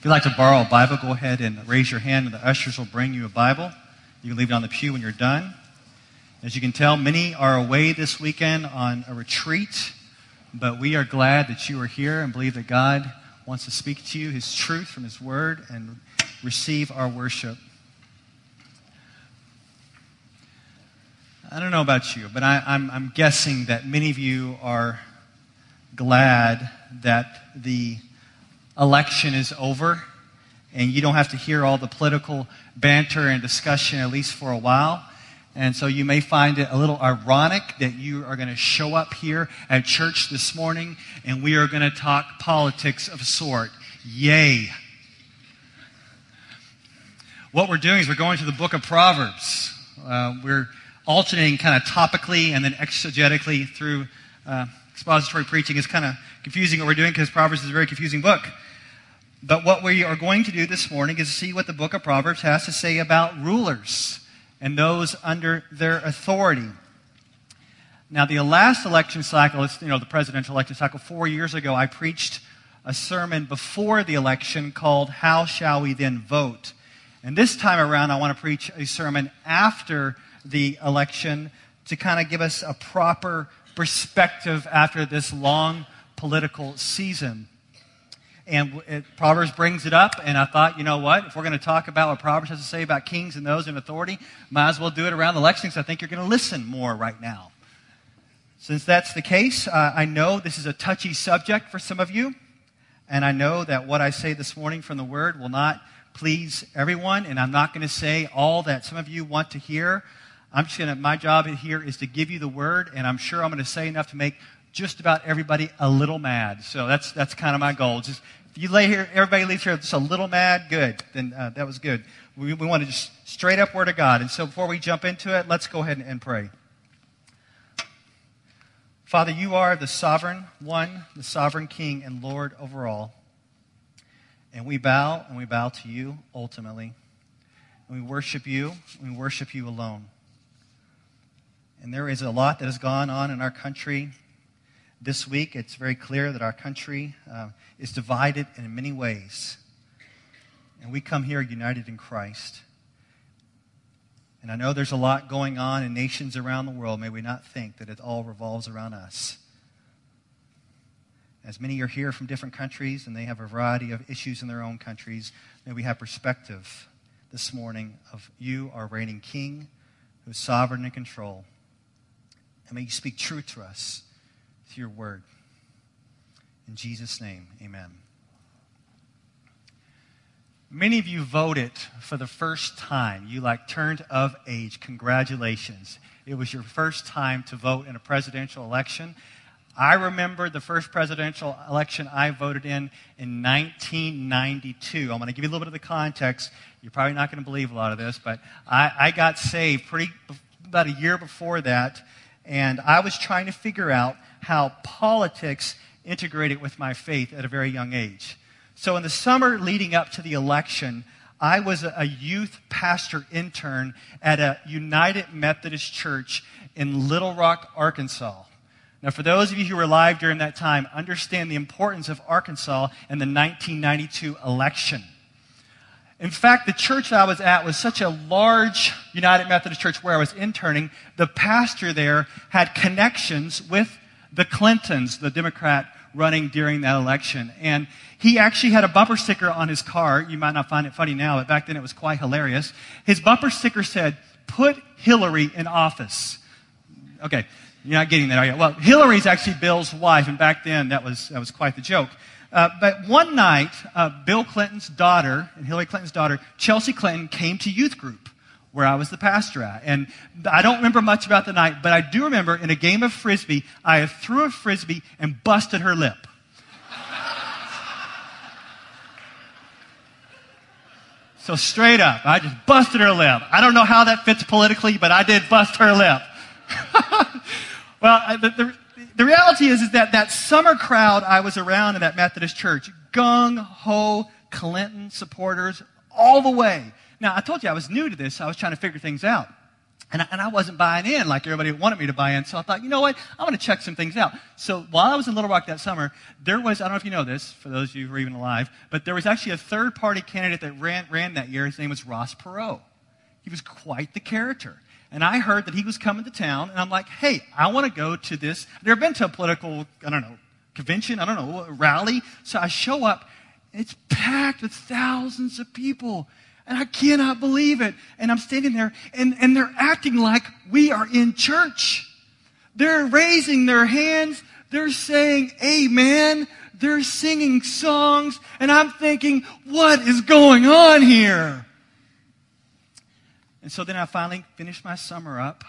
If you'd like to borrow a Bible, go ahead and raise your hand, and the ushers will bring you a Bible. You can leave it on the pew when you're done. As you can tell, many are away this weekend on a retreat, but we are glad that you are here and believe that God wants to speak to you His truth from His Word and receive our worship. I don't know about you, but I, am guessing that many of you are glad that the election is over and you don't have to hear all the political banter and discussion, at least for a while. And so you may find it a little ironic that you are going to show up here at church this morning and we are going to talk politics of a sort. Yay. What we're doing is we're going to the book of Proverbs. Uh, we're alternating kind of topically and then exegetically through uh, expository preaching. It's kind of confusing what we're doing because Proverbs is a very confusing book. But what we are going to do this morning is see what the book of Proverbs has to say about rulers and those under their authority. Now, the last election cycle, you know, the presidential election cycle, four years ago, I preached a sermon before the election called How Shall We Then Vote? And this time around, I want to preach a sermon after the election to kind of give us a proper perspective after this long political season and it, Proverbs brings it up, and I thought, you know what? If we're going to talk about what Proverbs has to say about kings and those in authority, might as well do it around the elections. I think you're going to listen more right now. Since that's the case, uh, I know this is a touchy subject for some of you, and I know that what I say this morning from the Word will not please everyone, and I'm not going to say all that some of you want to hear. I'm just going to, my job here is to give you the Word, and I'm sure I'm going to say enough to make just about everybody a little mad. So that's, that's kind of my goal. Just if you lay here, everybody leaves here just a little mad, good. Then uh, that was good. We, we want to just straight up word of God. And so before we jump into it, let's go ahead and, and pray. Father, you are the sovereign one, the sovereign king and Lord over all. And we bow and we bow to you ultimately. And we worship you, and we worship you alone. And there is a lot that has gone on in our country this week, it's very clear that our country uh, is divided in many ways. And we come here united in Christ. And I know there's a lot going on in nations around the world. May we not think that it all revolves around us. As many are here from different countries and they have a variety of issues in their own countries, may we have perspective this morning of you, our reigning King, who is sovereign and control. And may you speak truth to us your word. In Jesus' name, amen. Many of you voted for the first time. You like turned of age. Congratulations. It was your first time to vote in a presidential election. I remember the first presidential election I voted in in 1992. I'm going to give you a little bit of the context. You're probably not going to believe a lot of this, but I, I got saved pretty about a year before that, and I was trying to figure out how politics integrated with my faith at a very young age. So, in the summer leading up to the election, I was a youth pastor intern at a United Methodist Church in Little Rock, Arkansas. Now, for those of you who were alive during that time, understand the importance of Arkansas in the 1992 election. In fact, the church I was at was such a large United Methodist church where I was interning. The pastor there had connections with the Clintons, the Democrat running during that election. And he actually had a bumper sticker on his car. You might not find it funny now, but back then it was quite hilarious. His bumper sticker said, Put Hillary in office. Okay, you're not getting that, are you? Well, Hillary's actually Bill's wife, and back then that was, that was quite the joke. Uh, but one night, uh, Bill Clinton's daughter and Hillary Clinton's daughter, Chelsea Clinton, came to youth group where I was the pastor at. And I don't remember much about the night, but I do remember in a game of frisbee, I threw a frisbee and busted her lip. so straight up, I just busted her lip. I don't know how that fits politically, but I did bust her lip. well, the, the, the reality is, is that that summer crowd I was around in that Methodist church, gung ho Clinton supporters all the way. Now, I told you I was new to this, I was trying to figure things out. And I, and I wasn't buying in like everybody wanted me to buy in. So I thought, you know what? I'm going to check some things out. So while I was in Little Rock that summer, there was, I don't know if you know this, for those of you who are even alive, but there was actually a third party candidate that ran, ran that year. His name was Ross Perot. He was quite the character. And I heard that he was coming to town, and I'm like, hey, I want to go to this. I've never been to a political, I don't know, convention, I don't know, rally. So I show up, it's packed with thousands of people. And I cannot believe it. And I'm standing there, and, and they're acting like we are in church. They're raising their hands. They're saying, Amen. They're singing songs. And I'm thinking, what is going on here? And so then I finally finished my summer up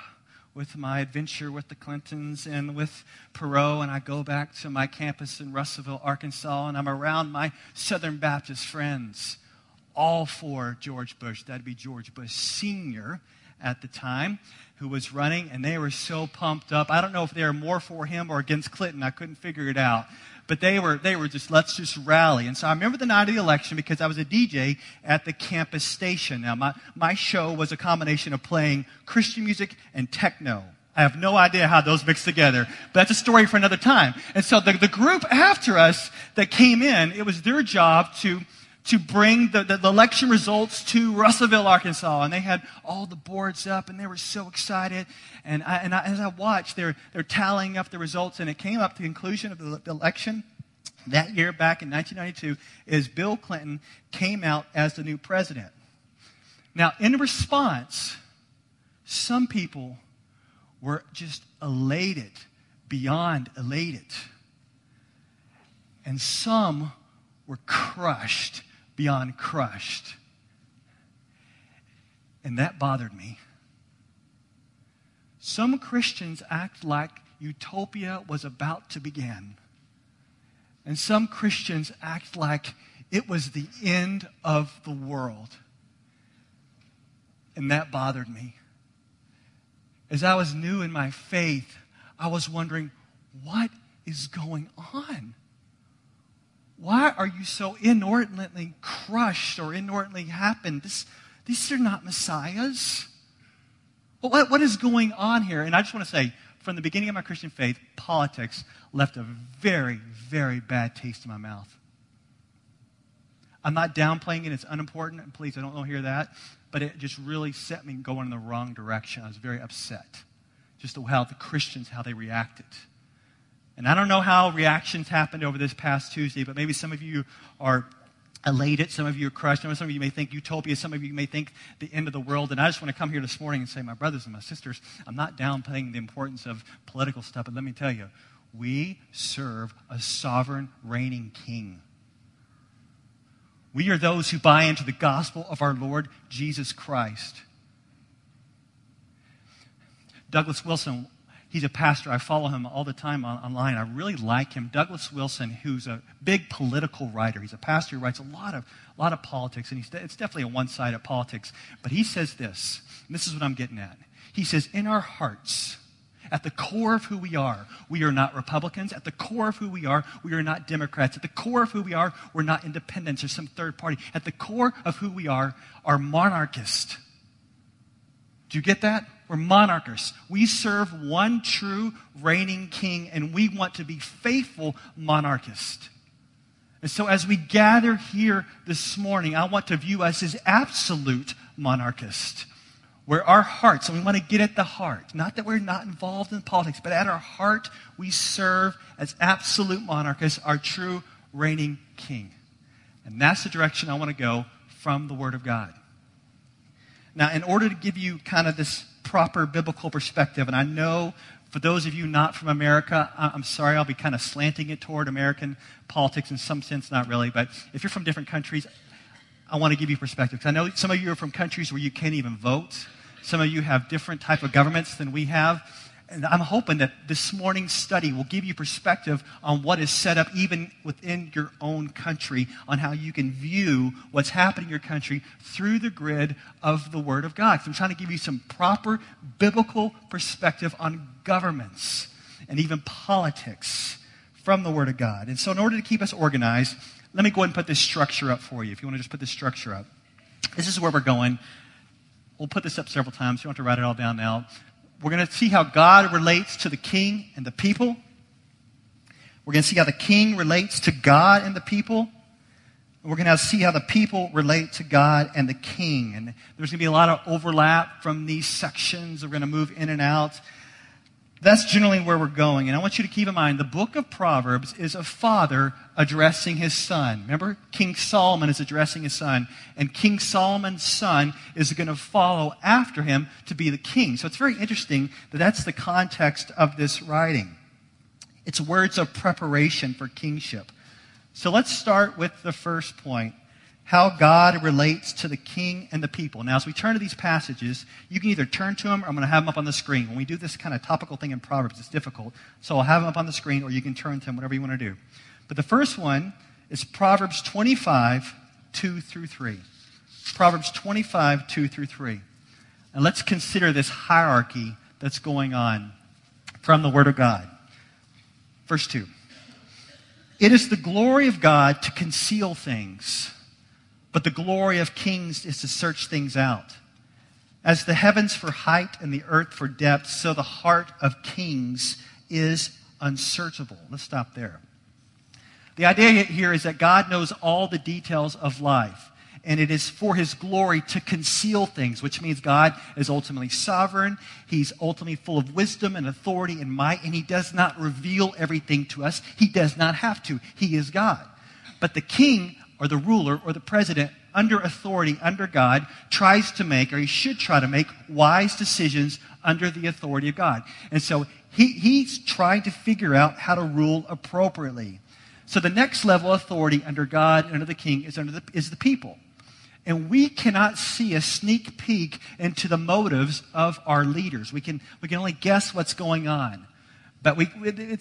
with my adventure with the Clintons and with Perot, and I go back to my campus in Russellville, Arkansas, and I'm around my Southern Baptist friends all for George Bush. That'd be George Bush Sr. at the time, who was running, and they were so pumped up. I don't know if they were more for him or against Clinton. I couldn't figure it out. But they were, they were just, let's just rally. And so I remember the night of the election because I was a DJ at the campus station. Now, my, my show was a combination of playing Christian music and techno. I have no idea how those mixed together, but that's a story for another time. And so the, the group after us that came in, it was their job to to bring the, the, the, election results to Russellville, Arkansas. And they had all the boards up and they were so excited. And, I, and I, as I watched, they're, they're tallying up the results and it came up to the conclusion of the, the election that year back in 1992 is Bill Clinton came out as the new president. Now, in response, some people were just elated, beyond elated. And some were crushed beyond crushed. And that bothered me. Some Christians act like utopia was about to begin. And some Christians act like it was the end of the world. And that bothered me. As I was new in my faith, I was wondering, what is going on? Why are you so inordinately crushed or inordinately happened? This, these are not messiahs. what, what is going on here? And I just want to say, from the beginning of my Christian faith, politics left a very, very bad taste in my mouth. I'm not downplaying it, it's unimportant, and please, I don't want to hear that, but it just really set me going in the wrong direction. I was very upset. Just the how the Christians, how they reacted. And I don't know how reactions happened over this past Tuesday, but maybe some of you are elated. Some of you are crushed. Some of you may think utopia. Some of you may think the end of the world. And I just want to come here this morning and say, my brothers and my sisters, I'm not downplaying the importance of political stuff, but let me tell you, we serve a sovereign, reigning king. We are those who buy into the gospel of our Lord Jesus Christ. Douglas Wilson He's a pastor. I follow him all the time on, online. I really like him. Douglas Wilson, who's a big political writer. He's a pastor who writes a lot of, a lot of politics, and he's, it's definitely a one sided politics. But he says this, and this is what I'm getting at. He says, In our hearts, at the core of who we are, we are not Republicans. At the core of who we are, we are not Democrats. At the core of who we are, we're not independents or some third party. At the core of who we are, are monarchists. Do you get that? We're monarchists. We serve one true reigning king, and we want to be faithful monarchists. And so, as we gather here this morning, I want to view us as absolute monarchists, where our hearts, and we want to get at the heart, not that we're not involved in politics, but at our heart, we serve as absolute monarchists, our true reigning king. And that's the direction I want to go from the Word of God. Now, in order to give you kind of this proper biblical perspective. And I know for those of you not from America, I'm sorry, I'll be kind of slanting it toward American politics in some sense, not really. But if you're from different countries, I want to give you perspective. Because I know some of you are from countries where you can't even vote. Some of you have different type of governments than we have. And I'm hoping that this morning's study will give you perspective on what is set up even within your own country, on how you can view what's happening in your country through the grid of the Word of God. So I'm trying to give you some proper biblical perspective on governments and even politics from the Word of God. And so, in order to keep us organized, let me go ahead and put this structure up for you. If you want to just put this structure up, this is where we're going we'll put this up several times. You don't have to write it all down now. We're going to see how God relates to the king and the people. We're going to see how the king relates to God and the people. We're going to see how the people relate to God and the king. And there's going to be a lot of overlap from these sections. We're going to move in and out. That's generally where we're going. And I want you to keep in mind the book of Proverbs is a father addressing his son. Remember, King Solomon is addressing his son, and King Solomon's son is going to follow after him to be the king. So it's very interesting that that's the context of this writing. It's words of preparation for kingship. So let's start with the first point how God relates to the king and the people. Now, as we turn to these passages, you can either turn to them or I'm going to have them up on the screen. When we do this kind of topical thing in Proverbs, it's difficult. So I'll have them up on the screen or you can turn to them, whatever you want to do. But the first one is Proverbs 25, 2 through 3. Proverbs 25, 2 through 3. And let's consider this hierarchy that's going on from the Word of God. Verse 2. It is the glory of God to conceal things, but the glory of kings is to search things out. As the heavens for height and the earth for depth, so the heart of kings is unsearchable. Let's stop there. The idea here is that God knows all the details of life and it is for his glory to conceal things, which means God is ultimately sovereign. He's ultimately full of wisdom and authority and might, and he does not reveal everything to us. He does not have to. He is God. But the king or the ruler or the president under authority, under God, tries to make, or he should try to make, wise decisions under the authority of God. And so he, he's trying to figure out how to rule appropriately. So the next level of authority under God and under the king is, under the, is the people. And we cannot see a sneak peek into the motives of our leaders. We can, we can only guess what's going on. But we,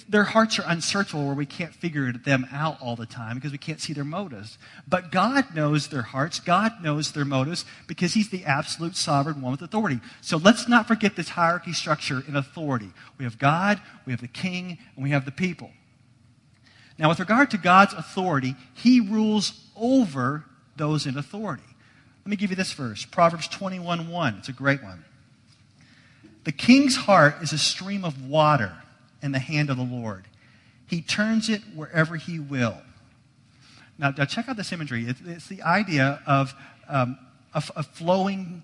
their hearts are unsearchable where we can't figure them out all the time because we can't see their motives. But God knows their hearts. God knows their motives because He's the absolute sovereign one with authority. So let's not forget this hierarchy structure in authority. We have God, we have the king, and we have the people. Now, with regard to God's authority, He rules over those in authority. Let me give you this verse Proverbs 21 1. It's a great one. The king's heart is a stream of water in the hand of the Lord. He turns it wherever he will. Now, now check out this imagery. It's, the idea of um, a, a flowing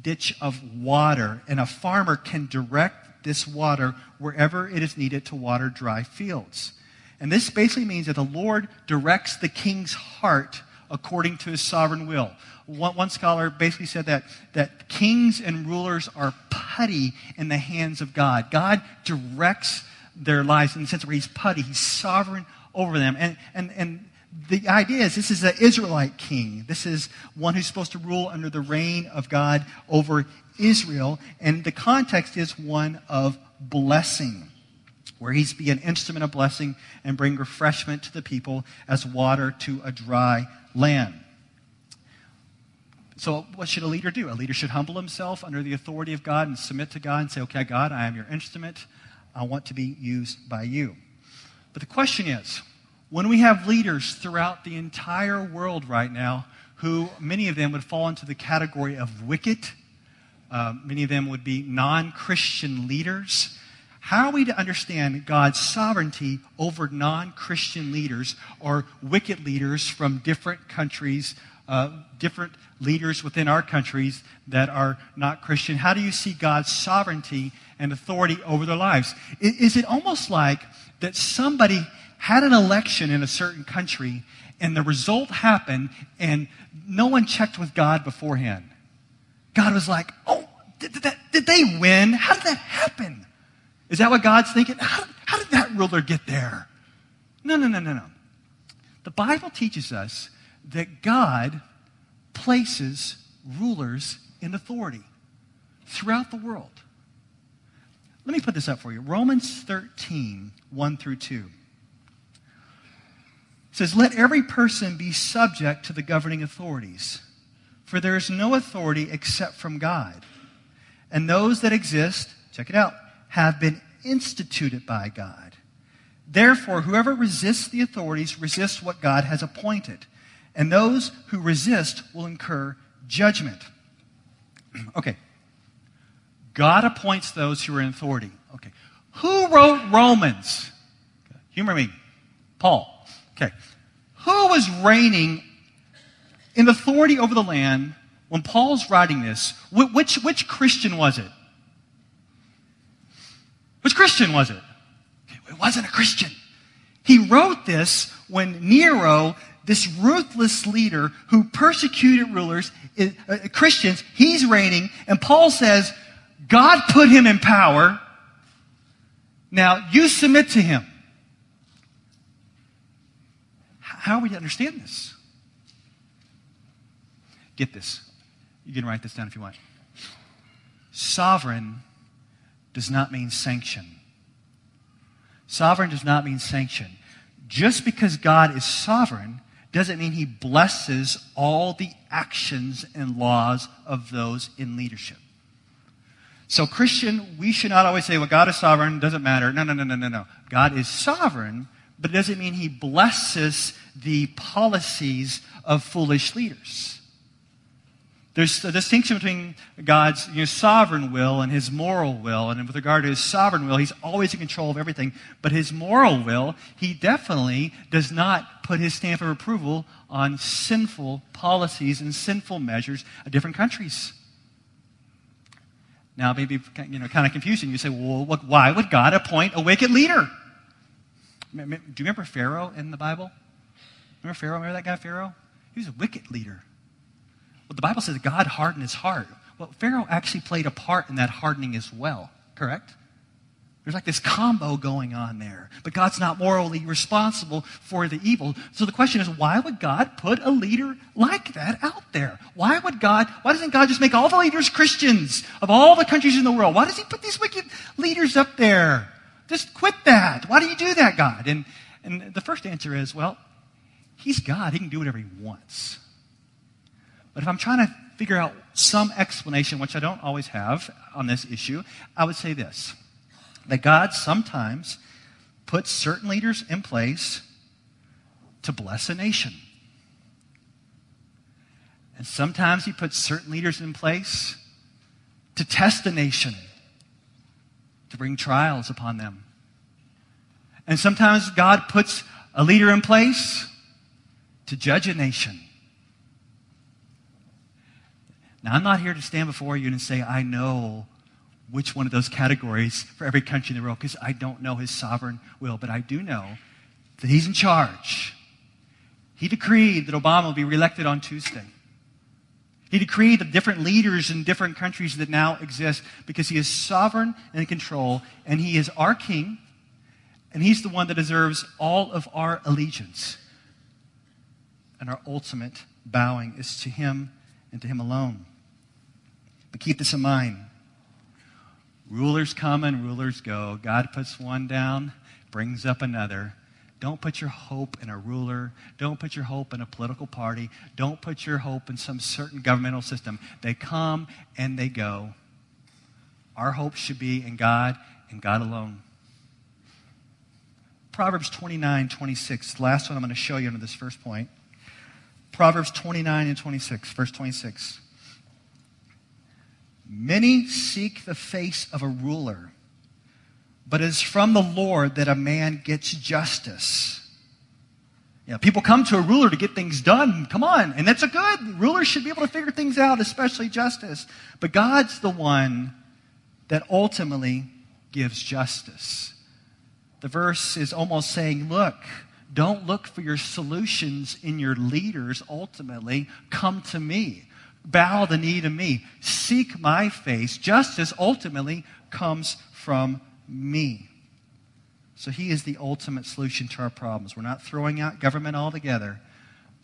ditch of water, and a farmer can direct this water wherever it is needed to water dry fields. And this basically means that the Lord directs the king's heart according to his sovereign will. One, one, scholar basically said that, that kings and rulers are putty in the hands of God. God directs their lives in the sense where he's putty, he's sovereign over them. And, and, and the idea is this is an Israelite king. This is one who's supposed to rule under the reign of God over Israel. And the context is one of blessing, where he's be an instrument of blessing and bring refreshment to the people as water to a dry land. So, what should a leader do? A leader should humble himself under the authority of God and submit to God and say, Okay, God, I am your instrument. I want to be used by you. But the question is when we have leaders throughout the entire world right now who many of them would fall into the category of wicked, uh, many of them would be non Christian leaders. How are we to understand God's sovereignty over non Christian leaders or wicked leaders from different countries, uh, different leaders within our countries that are not Christian? How do you see God's sovereignty and authority over their lives? Is, is it almost like that somebody had an election in a certain country and the result happened and no one checked with God beforehand? God was like, oh, did, did, that, did they win? How did that happen? Is that what God's thinking? How, how did that ruler get there? No, no, no, no, no. The Bible teaches us that God places rulers in authority throughout the world. Let me put this up for you. Romans 13, 1 through 2 says, Let every person be subject to the governing authorities, for there is no authority except from God. And those that exist, check it out, have been instituted by God. Therefore, whoever resists the authorities resists what God has appointed, and those who resist will incur judgment. okay. God appoints those who are in authority. Okay. Who wrote Romans? Humor me. Paul. Okay. Who was reigning in authority over the land when Paul's writing this? Which, which Christian was it? Which Christian was it? It wasn't a Christian. He wrote this when Nero, this ruthless leader who persecuted rulers, uh, Christians, he's reigning, and Paul says, God put him in power. Now you submit to him. How are we to understand this? Get this. You can write this down if you want. Sovereign does not mean sanction. Sovereign does not mean sanction. Just because God is sovereign doesn't mean he blesses all the actions and laws of those in leadership. So, Christian, we should not always say, well, God is sovereign, doesn't matter. No, no, no, no, no, no. God is sovereign, but it doesn't mean he blesses the policies of foolish leaders. There's a distinction between God's you know, sovereign will and his moral will. And with regard to his sovereign will, he's always in control of everything. But his moral will, he definitely does not put his stamp of approval on sinful policies and sinful measures of different countries. Now, maybe you know, kind of confusing. You say, well, why would God appoint a wicked leader? Do you remember Pharaoh in the Bible? Remember Pharaoh? Remember that guy, Pharaoh? He was a wicked leader. Well, the Bible says God hardened his heart. Well, Pharaoh actually played a part in that hardening as well, correct? There's like this combo going on there. But God's not morally responsible for the evil. So the question is, why would God put a leader like that out there? Why would God, why doesn't God just make all the leaders Christians of all the countries in the world? Why does he put these wicked leaders up there? Just quit that. Why do you do that, God? And, and the first answer is, well, he's God. He can do whatever he wants. But if I'm trying to figure out some explanation, which I don't always have on this issue, I would say this that God sometimes puts certain leaders in place to bless a nation. And sometimes he puts certain leaders in place to test a nation, to bring trials upon them. And sometimes God puts a leader in place to judge a nation. Now, I'm not here to stand before you and say, I know which one of those categories for every country in the world because I don't know his sovereign will, but I do know that he's in charge. He decreed that Obama will be reelected on Tuesday. He decreed the different leaders in different countries that now exist because he is sovereign and in control, and he is our king, and he's the one that deserves all of our allegiance. And our ultimate bowing is to him and to him alone. But keep this in mind. Rulers come and rulers go. God puts one down, brings up another. Don't put your hope in a ruler. Don't put your hope in a political party. Don't put your hope in some certain governmental system. They come and they go. Our hope should be in God and God alone. Proverbs 29, 26. Last one I'm going to show you under this first point. Proverbs 29 and 26, verse 26. Many seek the face of a ruler, but it is from the Lord that a man gets justice. Yeah, people come to a ruler to get things done. Come on. And that's a good. Rulers should be able to figure things out, especially justice. But God's the one that ultimately gives justice. The verse is almost saying, look, don't look for your solutions in your leaders ultimately. Come to me bow the knee to me, seek my face. Justice ultimately comes from me. So he is the ultimate solution to our problems. We're not throwing out government altogether.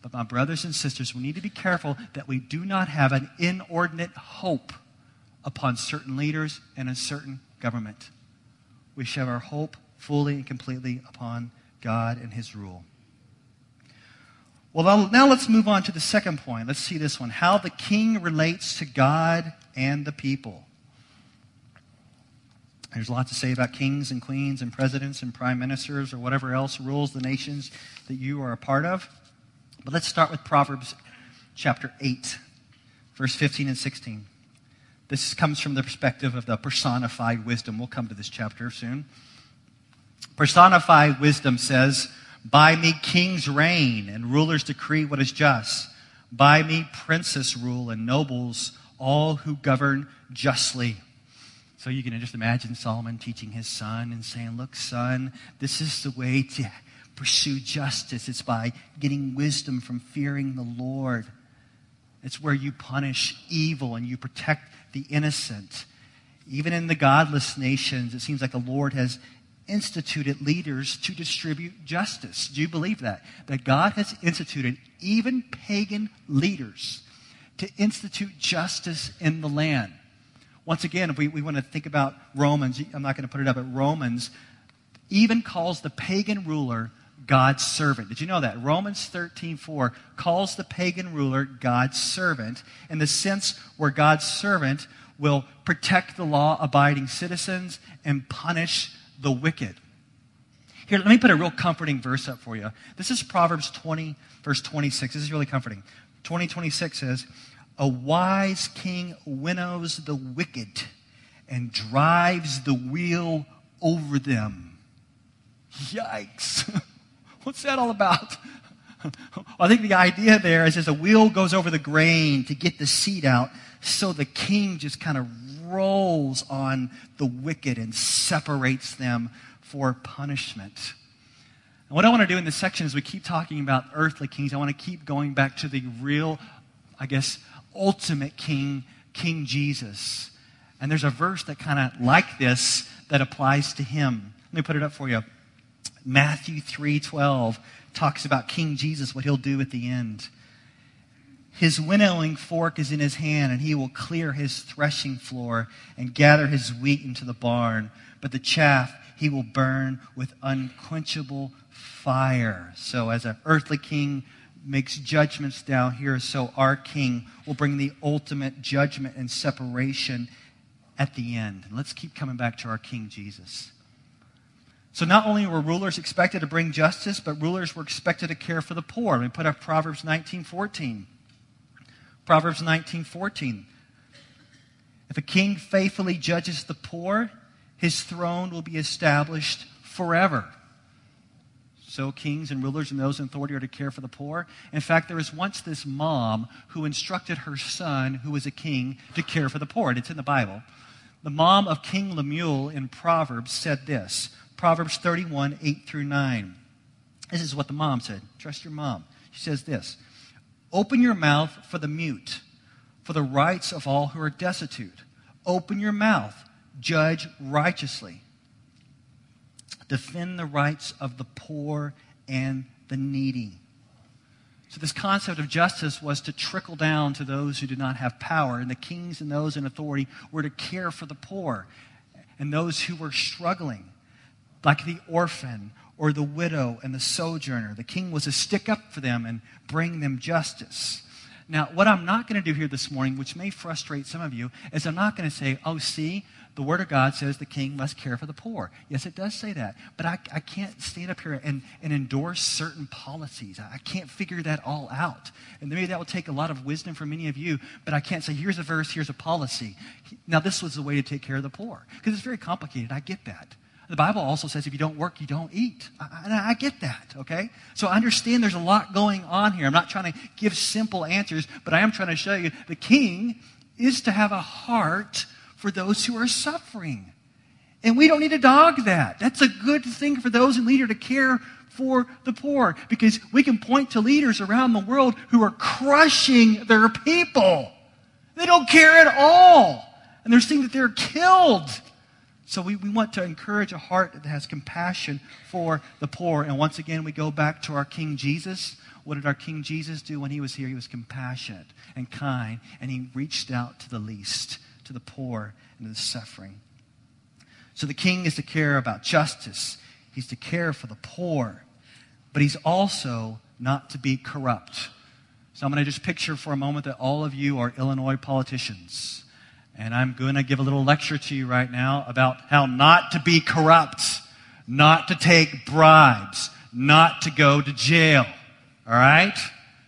But my brothers and sisters, we need to be careful that we do not have an inordinate hope upon certain leaders and a certain government. We should have our hope fully and completely upon God and his rule. Well, now let's move on to the second point. Let's see this one how the king relates to God and the people. There's a lot to say about kings and queens and presidents and prime ministers or whatever else rules the nations that you are a part of. But let's start with Proverbs chapter 8, verse 15 and 16. This comes from the perspective of the personified wisdom. We'll come to this chapter soon. Personified wisdom says, By me kings reign and rulers decree what is just. By me princes rule and nobles, all who govern justly. So you can just imagine Solomon teaching his son and saying, Look, son, this is the way to pursue justice. It's by getting wisdom from fearing the Lord. It's where you punish evil and you protect the innocent. Even in the godless nations, it seems like the Lord has instituted leaders to distribute justice. Do you believe that? That God has instituted even pagan leaders to institute justice in the land. Once again, if we, we want to think about Romans, I'm not going to put it up, but Romans even calls the pagan ruler God's servant. Did you know that? Romans 13, 4 calls the pagan ruler God's servant in the sense where God's servant will protect the law abiding citizens and punish the wicked. Here, let me put a real comforting verse up for you. This is Proverbs 20, verse 26. This is really comforting. 2026 says, A wise king winnows the wicked and drives the wheel over them. Yikes. What's that all about? I think the idea there is as a wheel goes over the grain to get the seed out, so the king just kind of rolls on the wicked and separates them for punishment. And what I want to do in this section is we keep talking about earthly kings. I want to keep going back to the real, I guess, ultimate king, King Jesus. And there's a verse that kind of like this that applies to him. Let me put it up for you. Matthew 3:12 talks about King Jesus, what he'll do at the end. His winnowing fork is in his hand, and he will clear his threshing floor and gather his wheat into the barn. But the chaff he will burn with unquenchable fire. So, as an earthly king makes judgments down here, so our king will bring the ultimate judgment and separation at the end. And let's keep coming back to our King Jesus. So not only were rulers expected to bring justice, but rulers were expected to care for the poor. We put up Proverbs 19:14. Proverbs 19:14. If a king faithfully judges the poor, his throne will be established forever. So kings and rulers and those in authority are to care for the poor. In fact, there was once this mom who instructed her son, who was a king, to care for the poor. And it's in the Bible. The mom of King Lemuel in Proverbs said this Proverbs 31, 8 through 9. This is what the mom said. Trust your mom. She says this Open your mouth for the mute, for the rights of all who are destitute. Open your mouth, judge righteously. Defend the rights of the poor and the needy. So, this concept of justice was to trickle down to those who did not have power, and the kings and those in authority were to care for the poor and those who were struggling, like the orphan or the widow and the sojourner. The king was to stick up for them and bring them justice. Now, what I'm not going to do here this morning, which may frustrate some of you, is I'm not going to say, oh, see, the Word of God says the king must care for the poor. Yes, it does say that. But I, I can't stand up here and, and endorse certain policies. I can't figure that all out. And maybe that will take a lot of wisdom from many of you, but I can't say, here's a verse, here's a policy. Now, this was the way to take care of the poor. Because it's very complicated. I get that. The Bible also says if you don't work, you don't eat. I, I, get that, okay? So I understand there's a lot going on here. I'm not trying to give simple answers, but I am trying to show you the king is to have a heart for those who are suffering. And we don't need to dog that. That's a good thing for those in leader to care for the poor because we can point to leaders around the world who are crushing their people. They don't care at all. And they're seeing that they're killed so we, we want to encourage a heart that has compassion for the poor. And once again, we go back to our King Jesus. What did our King Jesus do when he was here? He was compassionate and kind, and he reached out to the least, to the poor, and to the suffering. So the king is to care about justice, he's to care for the poor, but he's also not to be corrupt. So I'm going to just picture for a moment that all of you are Illinois politicians. And I'm going to give a little lecture to you right now about how not to be corrupt, not to take bribes, not to go to jail. All right?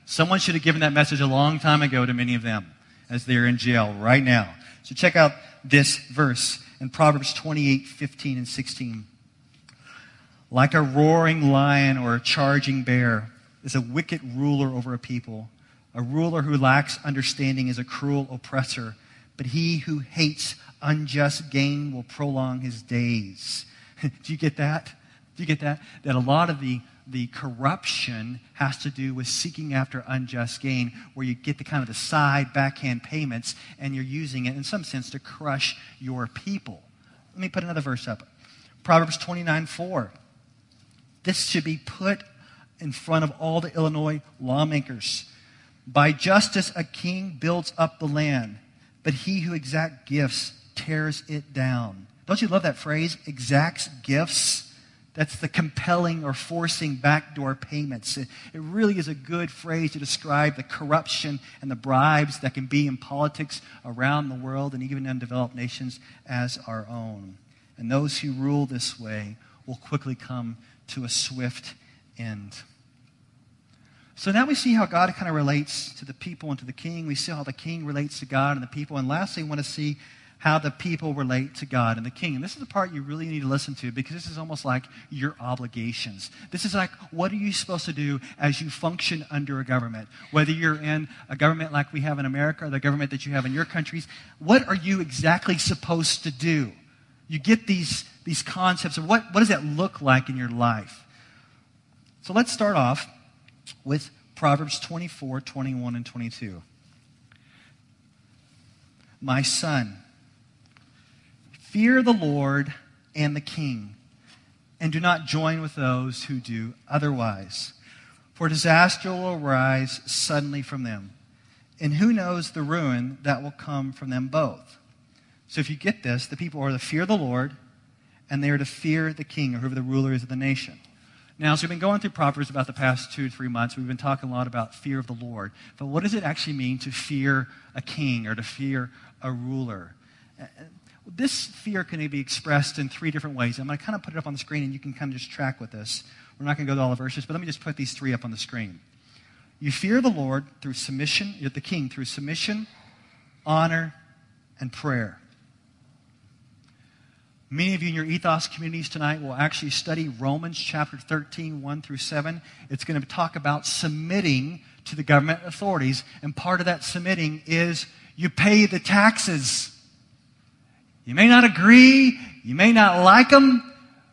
Someone should have given that message a long time ago to many of them as they're in jail right now. So check out this verse in Proverbs 28 15 and 16. Like a roaring lion or a charging bear is a wicked ruler over a people. A ruler who lacks understanding is a cruel oppressor, but he who hates unjust gain will prolong his days. Do you get that? Do you get that? That a lot of the, the corruption has to do with seeking after unjust gain, where you get the kind of the side backhand payments and you're using it in some sense to crush your people. Let me put another verse up. Proverbs 29 4. This should be put in front of all the Illinois lawmakers. By justice, a king builds up the land, but he who exacts gifts tears it down. Don't you love that phrase? Exacts gifts. That's the compelling or forcing backdoor payments. It, it, really is a good phrase to describe the corruption and the bribes that can be in politics around the world and even in developed nations as our own. And those who rule this way will quickly come to a swift end. So now we see how God kind of relates to the people and to the king. We see how the king relates to God and the people. And lastly, we want to see how the people relate to God and the king. And this is the part you really need to listen to because this is almost like your obligations. This is like, what are you supposed to do as you function under a government? Whether you're in a government like we have in America or the government that you have in your countries, what are you exactly supposed to do? You get these, these concepts of what, what does that look like in your life? So let's start off with Proverbs 24, 21, and 22. My son, fear the Lord and the king, and do not join with those who do otherwise. For disaster will arise suddenly from them, and who knows the ruin that will come from them both. So if you get this, the people are to fear the Lord, and they are to fear the king, or whoever the ruler is of the nation. Now, as we've been going through Proverbs about the past two, three months, we've been talking a lot about fear of the Lord. But what does it actually mean to fear a king or to fear a ruler? Uh, this fear can be expressed in three different ways. I'm going to kind of put it up on the screen and you can kind of just track with this. We're not going to go to all the verses, but let me just put these three up on the screen. You fear the Lord through submission, the king through submission, honor, and prayer. Many of you in your ethos communities tonight will actually study Romans chapter 13, 1 through 7. It's going to talk about submitting to the government authorities. And part of that submitting is you pay the taxes. You may not agree, you may not like them,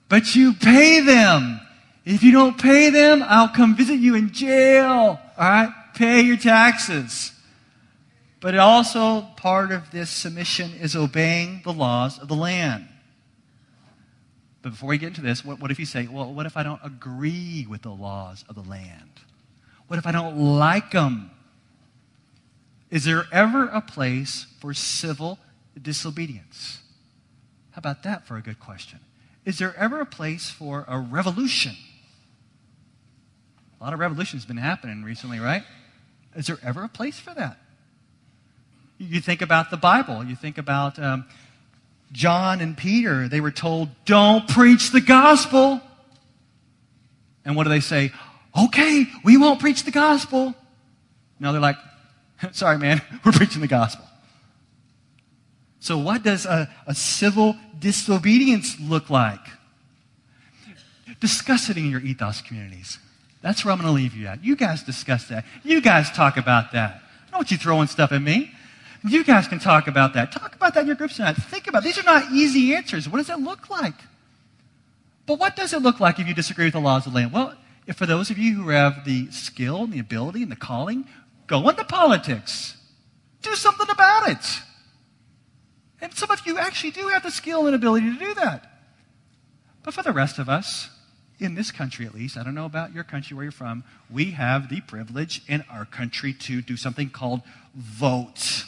but you pay them. If you don't pay them, I'll come visit you in jail. All right? Pay your taxes. But also, part of this submission is obeying the laws of the land. But before we get into this, what, what if you say, well, what if I don't agree with the laws of the land? What if I don't like them? Is there ever a place for civil disobedience? How about that for a good question? Is there ever a place for a revolution? A lot of revolutions been happening recently, right? Is there ever a place for that? You think about the Bible. You think about um, John and Peter, they were told, don't preach the gospel. And what do they say? Okay, we won't preach the gospel. Now they're like, sorry, man, we're preaching the gospel. So, what does a, a civil disobedience look like? Discuss it in your ethos communities. That's where I'm going to leave you at. You guys discuss that. You guys talk about that. I don't want you throwing stuff at me. You guys can talk about that. Talk about that in your groups tonight. Think about it. These are not easy answers. What does it look like? But what does it look like if you disagree with the laws of the land? Well, for those of you who have the skill and the ability and the calling, go into politics. Do something about it. And some of you actually do have the skill and ability to do that. But for the rest of us, in this country at least, I don't know about your country where you're from, we have the privilege in our country to do something called vote.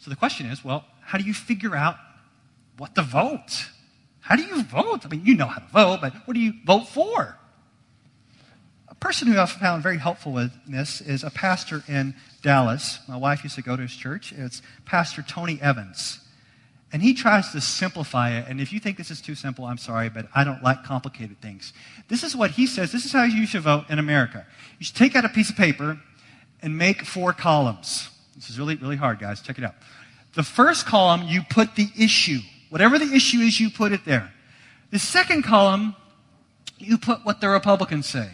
So the question is well, how do you figure out what to vote? How do you vote? I mean, you know how to vote, but what do you vote for? A person who I've found very helpful with this is a pastor in Dallas. My wife used to go to his church. It's Pastor Tony Evans. And he tries to simplify it. And if you think this is too simple, I'm sorry, but I don't like complicated things. This is what he says. This is how you should vote in America. You should take out a piece of paper and make four columns. This is really, really hard, guys. Check it out. The first column, you put the issue. Whatever the issue is, you put it there. The second column, you put what the Republicans say.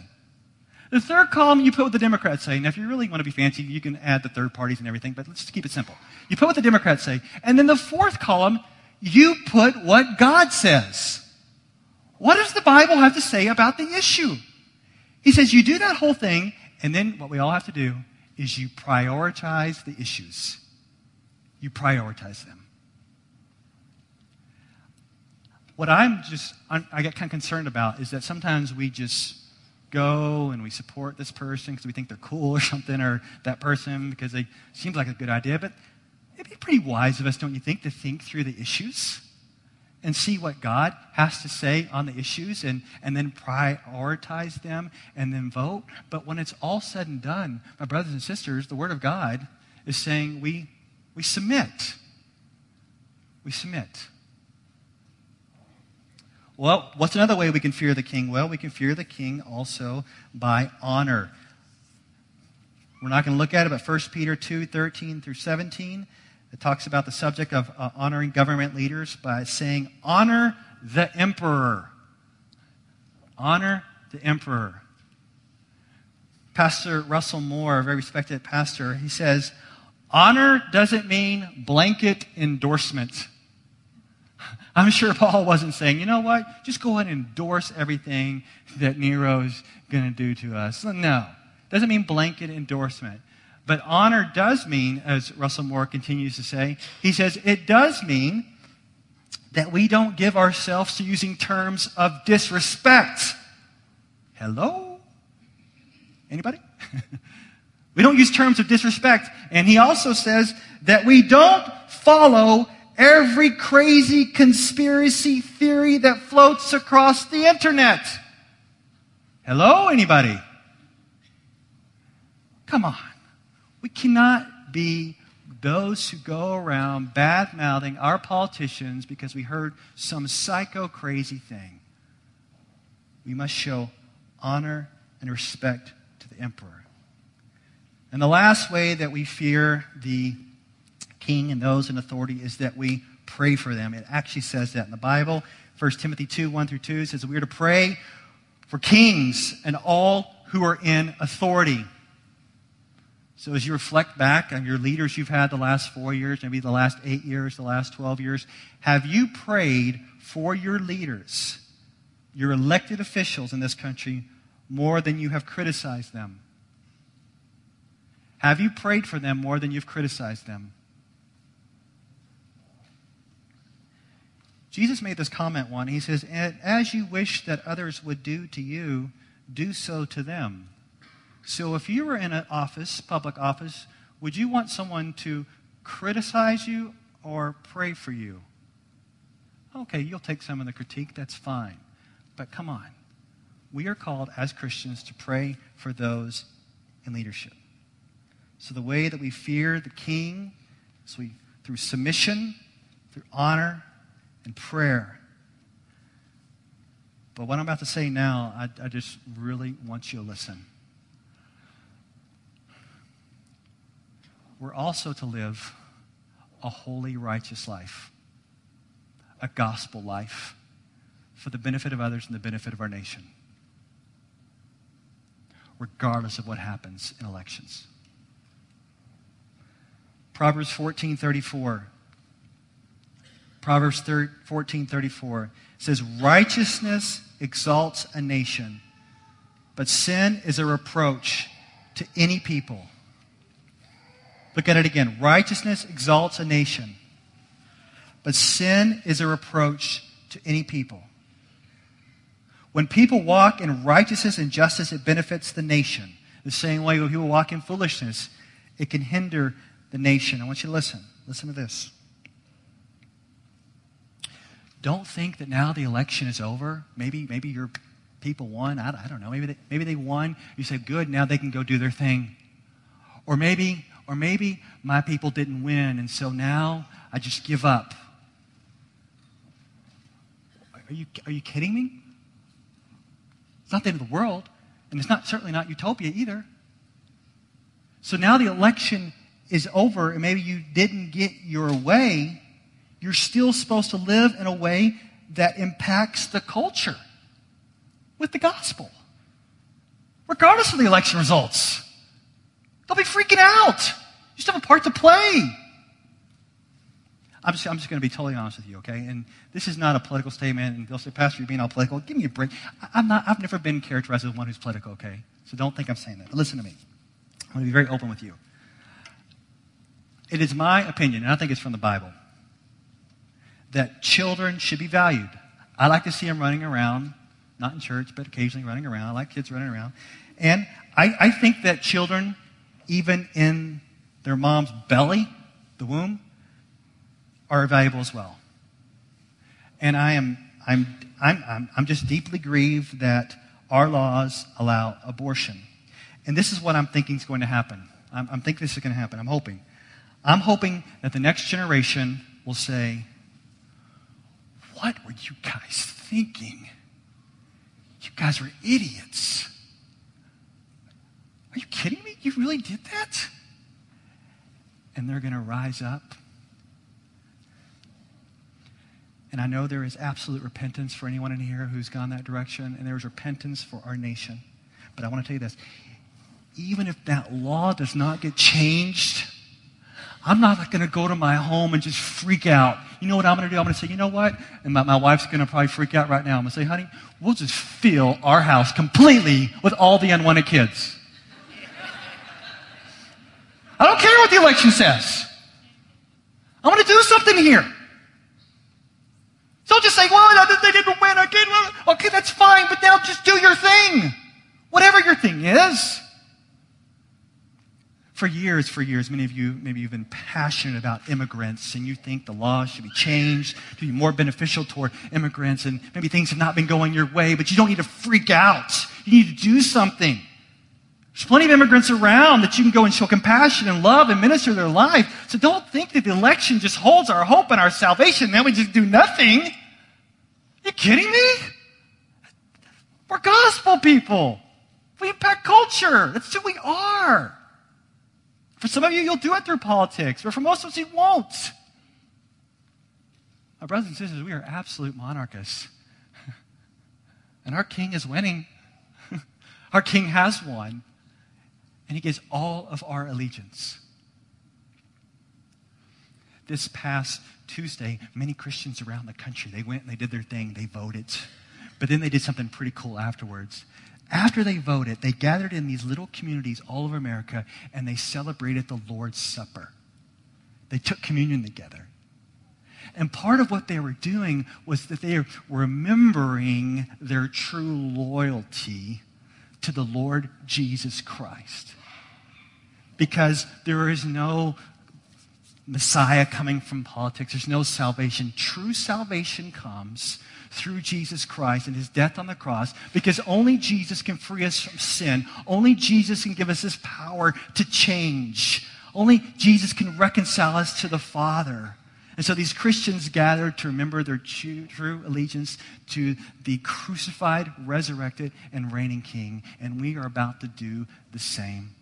The third column, you put what the Democrats say. Now, if you really want to be fancy, you can add the third parties and everything, but let's just keep it simple. You put what the Democrats say. And then the fourth column, you put what God says. What does the Bible have to say about the issue? He says you do that whole thing, and then what we all have to do is you prioritize the issues. You prioritize them. What I'm just, I get kind of concerned about is that sometimes we just go and we support this person because we think they're cool or something, or that person because they seems like a good idea. But it'd be pretty wise of us, don't you think, to think through the issues and see what God has to say on the issues and, and then prioritize them and then vote. But when it's all said and done, my brothers and sisters, the Word of God is saying we, we submit. We submit. Well, what's another way we can fear the king? Well, we can fear the king also by honor. We're not going to look at it, but 1 Peter 2 13 through 17, it talks about the subject of uh, honoring government leaders by saying, Honor the emperor. Honor the emperor. Pastor Russell Moore, a very respected pastor, he says, Honor doesn't mean blanket endorsement. I'm sure Paul wasn't saying, you know what, just go ahead and endorse everything that Nero's going to do to us. No, doesn't mean blanket endorsement. But honor does mean, as Russell Moore continues to say, he says, it does mean that we don't give ourselves to using terms of disrespect. Hello? Anybody? we don't use terms of disrespect. And he also says that we don't follow every crazy conspiracy theory that floats across the internet. Hello, anybody? Come on. We cannot be those who go around bad mouthing our politicians because we heard some psycho crazy thing. We must show honor and respect to the emperor. And the last way that we fear the king and those in authority is that we pray for them. It actually says that in the Bible. 1 Timothy 2 1 through 2 says we are to pray for kings and all who are in authority. So, as you reflect back on your leaders you've had the last four years, maybe the last eight years, the last 12 years, have you prayed for your leaders, your elected officials in this country, more than you have criticized them? Have you prayed for them more than you've criticized them? Jesus made this comment one. He says, As you wish that others would do to you, do so to them. So if you were in an office, public office, would you want someone to criticize you or pray for you? Okay, you'll take some of the critique, that's fine. But come on. We are called as Christians to pray for those in leadership. So the way that we fear the king is we through submission, through honor, and prayer. But what I'm about to say now, I, I just really want you to listen. We're also to live a holy, righteous life, a gospel life for the benefit of others and the benefit of our nation, regardless of what happens in elections. Proverbs 14:34 Proverbs 14 34 says, Righteousness exalts a nation, but sin is a reproach to any people. Look at it again. Righteousness exalts a nation, but sin is a reproach to any people. When people walk in righteousness and justice, it benefits the nation. The same way when people walk in foolishness, it can hinder the nation. I want you to listen. Listen to this. Don't think that now the election is over. Maybe, maybe your people won. I, I don't know. Maybe they, maybe they won. You say, good, now they can go do their thing. Or maybe, or maybe my people didn't win, and so now I just give up. Are you, are you kidding me? It's not the end of the world, and it's not certainly not utopia either. So now the election is over and maybe you didn't get your way, you're still supposed to live in a way that impacts the culture with the gospel, regardless of the election results. Don't be freaking out. You still have a part to play. I'm just, I'm just going to be totally honest with you, okay? And this is not a political statement, and they'll say, Pastor, you're being all political. Give me a break. I, am not, I've never been characterized as one who's political, okay? So don't think I'm saying that. But listen to me. I'm going to be very open with you. It is my opinion, and I think it's from the Bible, that children should be valued. I like to see them running around, not in church, but occasionally running around. I like kids running around. And I, I think that children, even in their mom's belly, the womb, are valuable as well. And I am, I'm, I'm, I'm, I'm just deeply grieved that our laws allow abortion. And this is what I'm thinking is going to happen. I'm, I'm thinking this is going to happen. I'm hoping. I'm hoping that the next generation will say, What were you guys thinking? You guys were idiots. Are you kidding me? You really did that? And they're going to rise up. And I know there is absolute repentance for anyone in here who's gone that direction, and there is repentance for our nation. But I want to tell you this even if that law does not get changed, I'm not going to go to my home and just freak out. You know what I'm going to do? I'm going to say, you know what? And my, my wife's going to probably freak out right now. I'm going to say, honey, we'll just fill our house completely with all the unwanted kids. I don't care what the election says. I'm going to do something here. Don't just say, well, they didn't win. Okay, okay, that's fine, but now just do your thing. Whatever your thing is for years, for years, many of you, maybe you've been passionate about immigrants and you think the laws should be changed to be more beneficial toward immigrants and maybe things have not been going your way, but you don't need to freak out. You need to do something. There's plenty of immigrants around that you can go and show compassion and love and minister their life. So don't think that the election just holds our hope and our salvation, then we just do nothing. Are you kidding me? We're gospel people. We impact culture. That's who we are. For some of you, you'll do it through politics, but for most of us, you won't. My brothers and sisters, we are absolute monarchists. and our king is winning. our king has won. And he gives all of our allegiance. This past Tuesday, many Christians around the country, they went and they did their thing. They voted. But then they did something pretty cool afterwards after they voted, they gathered in these little communities all over America and they celebrated the Lord's Supper. They took communion together. And part of what they were doing was that they were remembering their true loyalty to the Lord Jesus Christ. Because there is no Messiah coming from politics, there's no salvation. True salvation comes through Jesus Christ and his death on the cross because only Jesus can free us from sin. Only Jesus can give us this power to change. Only Jesus can reconcile us to the Father. And so these Christians gathered to remember their true allegiance to the crucified, resurrected, and reigning King. And we are about to do the same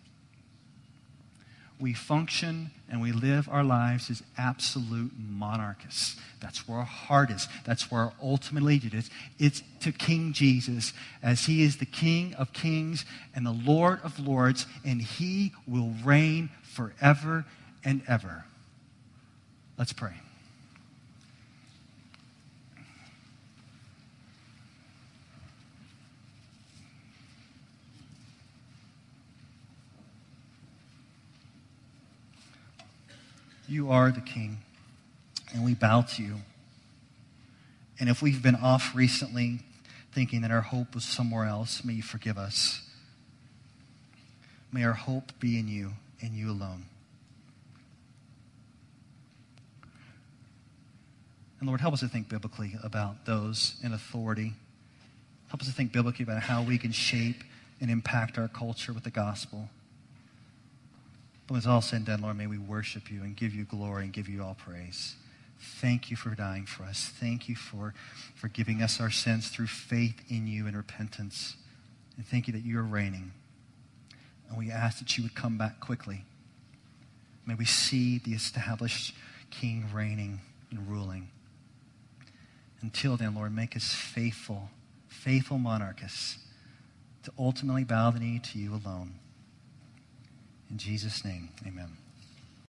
we function and we live our lives as absolute monarchists. That's where our heart is. That's where our ultimate allegiance is. It's to King Jesus, as he is the King of kings and the Lord of lords, and he will reign forever and ever. Let's pray. You are the King, and we bow to you. And if we've been off recently thinking that our hope was somewhere else, may you forgive us. May our hope be in you and you alone. And Lord, help us to think biblically about those in authority. Help us to think biblically about how we can shape and impact our culture with the gospel. But it's all said and done, Lord, may we worship you and give you glory and give you all praise. Thank you for dying for us. Thank you for forgiving us our sins through faith in you and repentance. And thank you that you are reigning. And we ask that you would come back quickly May we see the established king reigning and ruling. Until then, Lord, make us faithful, faithful monarchists to ultimately bow the knee to you alone. In Jesus' name, amen.